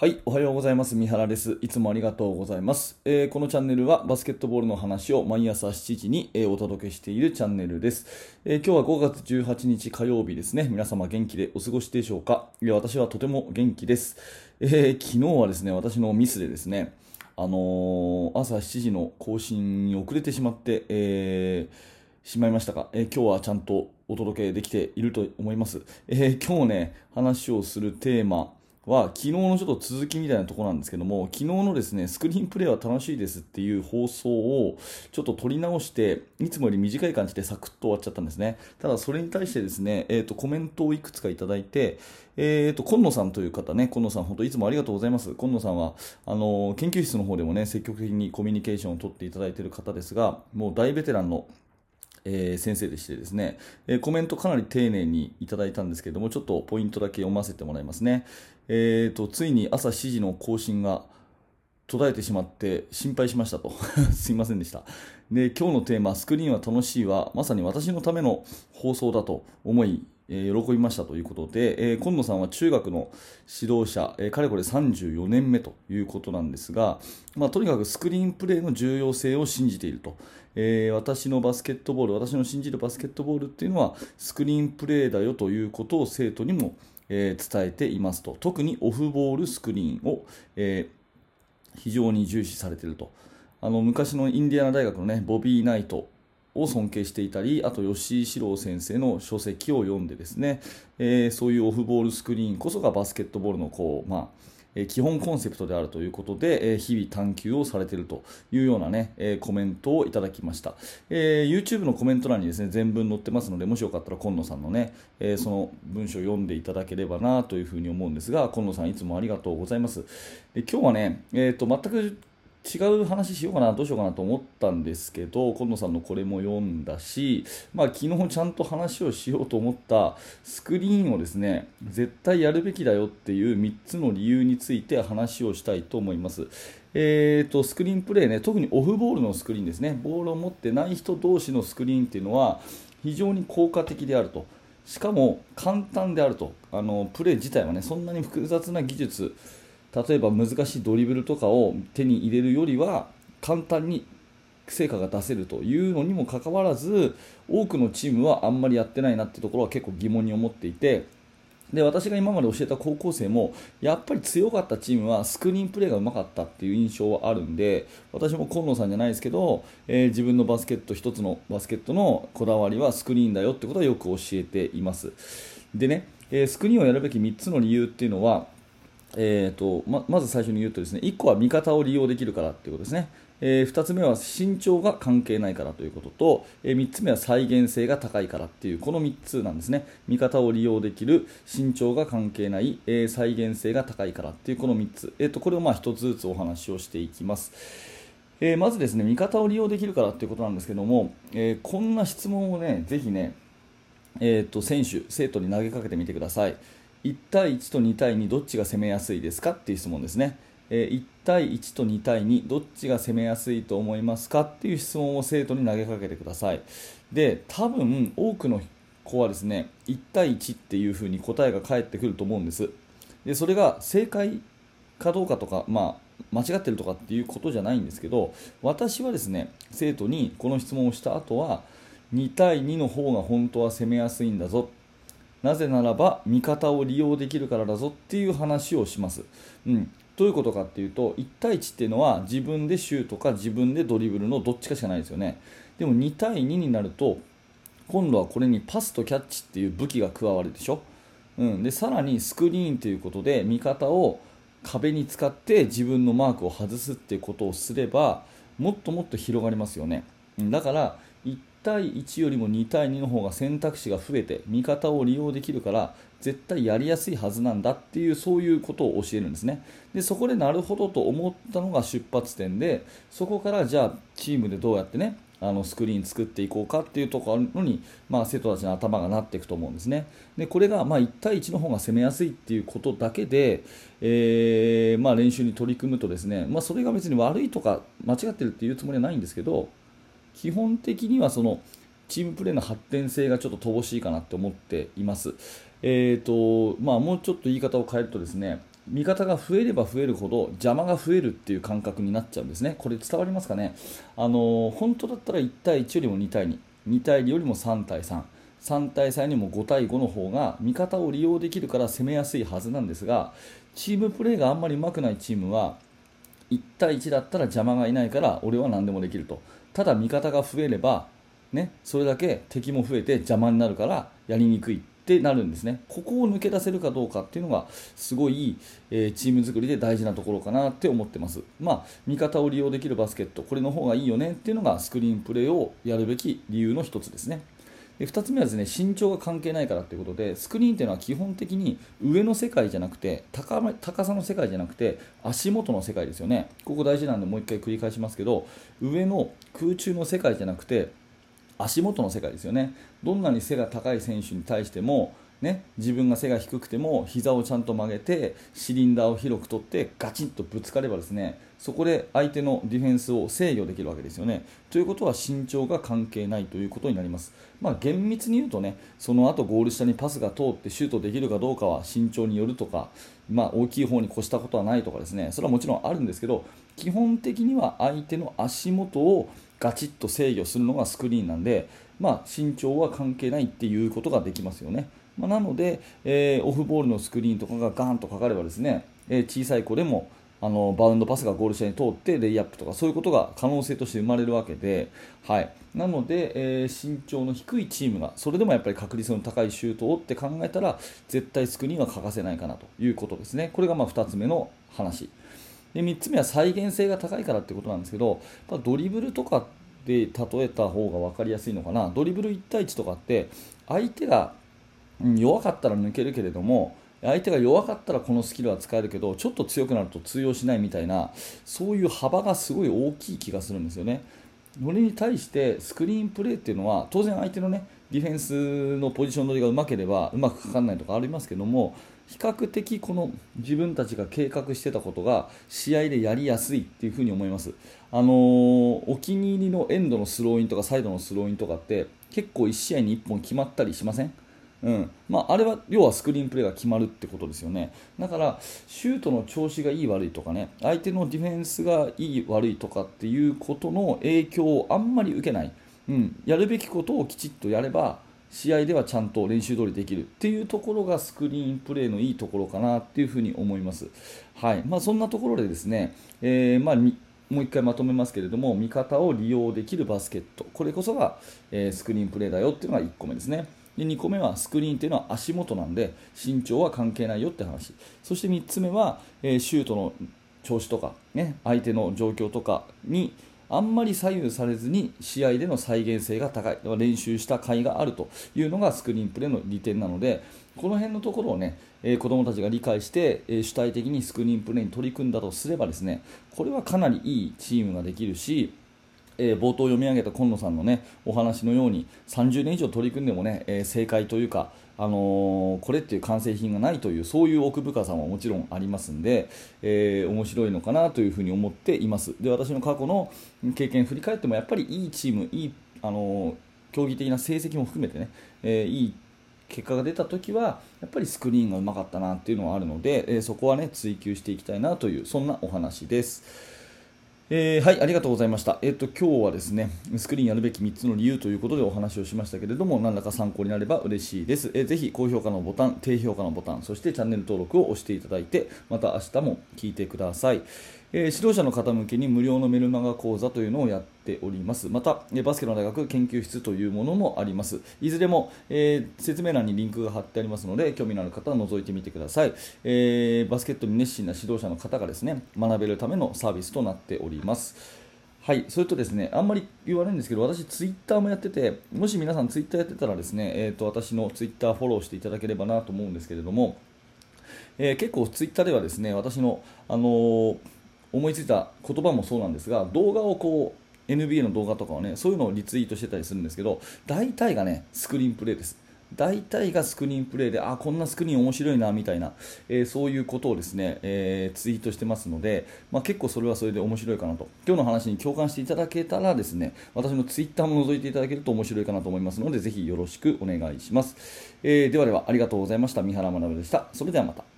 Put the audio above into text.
はい、おはようございます。三原です。いつもありがとうございます。えー、このチャンネルはバスケットボールの話を毎朝7時に、えー、お届けしているチャンネルです、えー、今日は5月18日火曜日ですね。皆様元気でお過ごしでしょうか？いや私はとても元気です、え昨日はですね、私のミスでですね、あの朝7時の更新に遅れてしまって、えしまいましたが、え今日はちゃんとお届けできていると思います。え今日ね、話をするテーマ、は昨日のちょっと続きみたいなところなんですけども昨日のですねスクリーンプレイは楽しいですっていう放送をちょっと撮り直していつもより短い感じでサクッと終わっちゃったんですね。ただそれに対してですね、えーと、コメントをいくつかいただいて、えーと、今野さんという方ね今野さん本当いつもありがとうございます。今野さんはあの研究室の方でもね積極的にコミュニケーションを取っていただいている方ですがもう大ベテランのえー、先生でしてですね、えー、コメントかなり丁寧にいただいたんですけども、ちょっとポイントだけ読ませてもらいますね。えーと、ついに朝7時の更新が途絶えてしまって心配しましたと。すいませんでした。で、今日のテーマ、スクリーンは楽しいは、まさに私のための放送だと思い、え、喜びましたということで、え、今野さんは中学の指導者、え、かれこれ34年目ということなんですが、まあ、とにかくスクリーンプレーの重要性を信じていると、え、私のバスケットボール私の信じるバスケットボールっていうのはスクリーンプレーだよということを生徒にも、え伝えていますと。特にオフボールスクリーンを、え非常に重視されていると。あの昔のインディアナ大学の、ね、ボビー・ナイトを尊敬していたり、あと吉井史郎先生の書籍を読んでですね、えー、そういうオフボールスクリーンこそがバスケットボールのこう、まあえ基本コンセプトであるということで、え日々探求をされているというようなね、えコメントをいただきました、えー、YouTube のコメント欄にですね全文載ってますのでもしよかったら今野さんのね、えその文章を読んでいただければなというふうに思うんですが今野さんいつもありがとうございます。で今日はね、えーと全く違う話しようかな、どうしようかなと思ったんですけど、今野さんのこれも読んだし、まあ、昨日ちゃんと話をしようと思ったスクリーンをですね、絶対やるべきだよっていう3つの理由について話をしたいと思います。えーと、スクリーンプレーね、特にオフボールのスクリーンですね、ボールを持ってない人同士のスクリーンっていうのは非常に効果的であると。しかも簡単であるとあのプレー自体はねそんなに複雑な技術例えば難しいドリブルとかを手に入れるよりは簡単に成果が出せるというのにもかかわらず多くのチームはあんまりやってないなってところは結構疑問に思っていてで私が今まで教えた高校生もやっぱり強かったチームはスクリーンプレーがうまかったっていう印象はあるんで私も今野さんじゃないですけど、えー、自分のバスケット1つのバスケットのこだわりはスクリーンだよってことはよく教えています。でね、え、スクリーンをやるべき3つの理由っていうのはえーとままず最初に言うとですね1個は味方を利用できるからということですね、えー、2つ目は身長が関係ないからということと、えー、3つ目は再現性が高いからっていうこの3つなんですね味方を利用できる身長が関係ない、えー、再現性が高いからっていうこの3つ、えーと、これをまあ1つずつお話をしていきます。えー、まずですね味方を利用できるからということなんですけども、えー、こんな質問をねぜひね、えーと選手、生徒に投げかけてみてください。1対1と2対2どっちが攻めやすいですかっていう質問ですね、えー、1対1と2対2どっちが攻めやすいと思いますかっていう質問を生徒に投げかけてください。で多分多くの子はですね1対1っていうふうに答えが返ってくると思うんです。でそれが正解かどうかとか、まあ、間違ってるとかっていうことじゃないんですけど私はですね生徒にこの質問をした後は2対2の方が本当は攻めやすいんだぞなぜならば味方を利用できるからだぞっていう話をします。うん、どういうことかっていうと1対1っていうのは自分でシュートか自分でドリブルのどっちかしかないですよね。でも2対2になると今度はこれにパスとキャッチっていう武器が加わるでしょ。うん、でさらにスクリーンということで味方を壁に使って自分のマークを外すってことをすればもっともっと広がりますよね。だから対1よりも2対2の方が選択肢が増えて味方を利用できるから絶対やりやすいはずなんだっていうそういうことを教えるんですねでそこでなるほどと思ったのが出発点でそこからじゃあチームでどうやってねあのスクリーン作っていこうかっていうところに、まあ、生徒たちの頭がなっていくと思うんですね。でこれがま1対1の方が攻めやすいっていうことだけで、えー、まあ、練習に取り組むとですね、まあ、それが別に悪いとか間違ってるっていうつもりはないんですけど基本的にはそのチームプレーの発展性がちょっと乏しいかなって思っています。えーとまあ、もうちょっと言い方を変えるとですね味方が増えれば増えるほど邪魔が増えるっていう感覚になっちゃうんですね、これ伝わりますかね、あの本当だったら1対1よりも2対2、2対2よりも3対3、3対3にも5対5の方が味方を利用できるから攻めやすいはずなんですが、チームプレーがあんまりうまくないチームは、1対1だったら邪魔がいないから俺は何でもできると、ただ味方が増えれば、ね、それだけ敵も増えて邪魔になるからやりにくいってなるんですね、ここを抜け出せるかどうかっていうのがすごい、えー、チーム作りで大事なところかなって思ってます、まあ、味方を利用できるバスケット、これの方がいいよねっていうのがスクリーンプレーをやるべき理由の1つですね。で2つ目はですね身長が関係ないからということでスクリーンというのは基本的に上の世界じゃなくて高高さの世界じゃなくて足元の世界ですよね。ここ大事なんでもう1回繰り返しますけど上の空中の世界じゃなくて足元の世界ですよね。どんなに背が高い選手に対してもね、自分が背が低くても膝をちゃんと曲げてシリンダーを広く取ってガチンとぶつかればですねそこで相手のディフェンスを制御できるわけですよね。ということは身長が関係ないということになります。まあ、厳密に言うとねその後ゴール下にパスが通ってシュートできるかどうかは身長によるとか、まあ、大きい方に越したことはないとかですねそれはもちろんあるんですけど基本的には相手の足元をガチッと制御するのがスクリーンなんで、まあ、身長は関係ないっていうことができますよね。まあ、なので、えー、オフボールのスクリーンとかがガーンとかかればですね、えー、小さい子でもあのバウンドパスがゴール下に通ってレイアップとかそういうことが可能性として生まれるわけで、はい、なので、えー、身長の低いチームがそれでもやっぱり確率の高いシュートをって考えたら絶対スクリーンは欠かせないかなということですね。これがまあ2つ目の話。で3つ目は再現性が高いからってことなんですけどドリブルとかで例えた方が分かりやすいのかな。ドリブル1対1とかって相手が弱かったら抜けるけれども相手が弱かったらこのスキルは使えるけどちょっと強くなると通用しないみたいなそういう幅がすごい大きい気がするんですよね。それに対してスクリーンプレーっていうのは当然相手のねディフェンスのポジション取りがうまければうまくかかんないとかありますけども比較的この自分たちが計画してたことが試合でやりやすいっていうふに思います、あのー、お気に入りのエンドのスローインとかサイドのスローインとかって結構1試合に1本決まったりしません？うん。まあ、あれは要はスクリーンプレーが決まるってことですよね。だからシュートの調子がいい悪いとかね相手のディフェンスがいい悪いとかっていうことの影響をあんまり受けない、うん、やるべきことをきちっとやれば試合ではちゃんと練習通りできるっていうところがスクリーンプレーのいいところかなっていうふうに思います。はい。まあ、そんなところでですね、えー、まあもう1回まとめますけれども味方を利用できるバスケット。これこそが、えー、スクリーンプレーだよっていうのが1個目ですね。で2個目はスクリーンというのは足元なんで身長は関係ないよって話。そして3つ目は、えー、シュートの調子とか、ね、相手の状況とかにあんまり左右されずに試合での再現性が高い。練習した甲斐があるというのがスクリーンプレーの利点なのでこの辺のところをね、えー、子どもたちが理解して、えー、主体的にスクリーンプレーに取り組んだとすればですねこれはかなりいいチームができるしえー、冒頭読み上げた今野さんの、ね、お話のように30年以上取り組んでも、ねえー、正解というか、あのー、これっていう完成品がないというそういう奥深さももちろんありますんで、え面白いのかなというふに思っていますで私の過去の経験振り返ってもやっぱりいいチームいい、あの競技的な成績も含めてね、えいい結果が出た時はやっぱりスクリーンがうまかったなっていうのはあるので、えそこはね追求していきたいなというそんなお話です。えー、はい、ありがとうございました。えっ、ー、と、今日はですね、スクリーンやるべき3つの理由ということでお話をしましたけれども、何らか参考になれば嬉しいです。えー、ぜひ、高評価のボタン、低評価のボタン、そしてチャンネル登録を押していただいて、また明日も聞いてください。えー、指導者の方向けに無料のメルマガ講座というのをやっております。また、バスケの大学研究室というものもあります。いずれも、えー、説明欄にリンクが貼ってありますので、興味のある方は覗いてみてください。え、バスケットに熱心な指導者の方がですね、学べるためのサービスとなっております。はい、それとですね、あんまり言わないんですけど、私、ツイッターもやってて、もし皆さんツイッターやってたらですね、えーと、私のツイッターフォローしていただければなと思うんですけれども、えー、結構ツイッターではですね、私の、あのー、思いついた言葉もそうなんですが、動画をこう、NBA の動画とかをね、そういうのをリツイートしてたりするんですけど、大体がね、スクリーンプレーです。大体がスクリーンプレーであこんなスクリーン面白いなみたいな、えー、そういうことをですね、えー、ツイートしてますので、まあ、結構それはそれで面白いかなと。今日の話に共感していただけたらですね私のツイッターも覗いていただけると面白いかなと思いますのでぜひよろしくお願いします、えー、ではではありがとうございました。三原学でした。それではまた。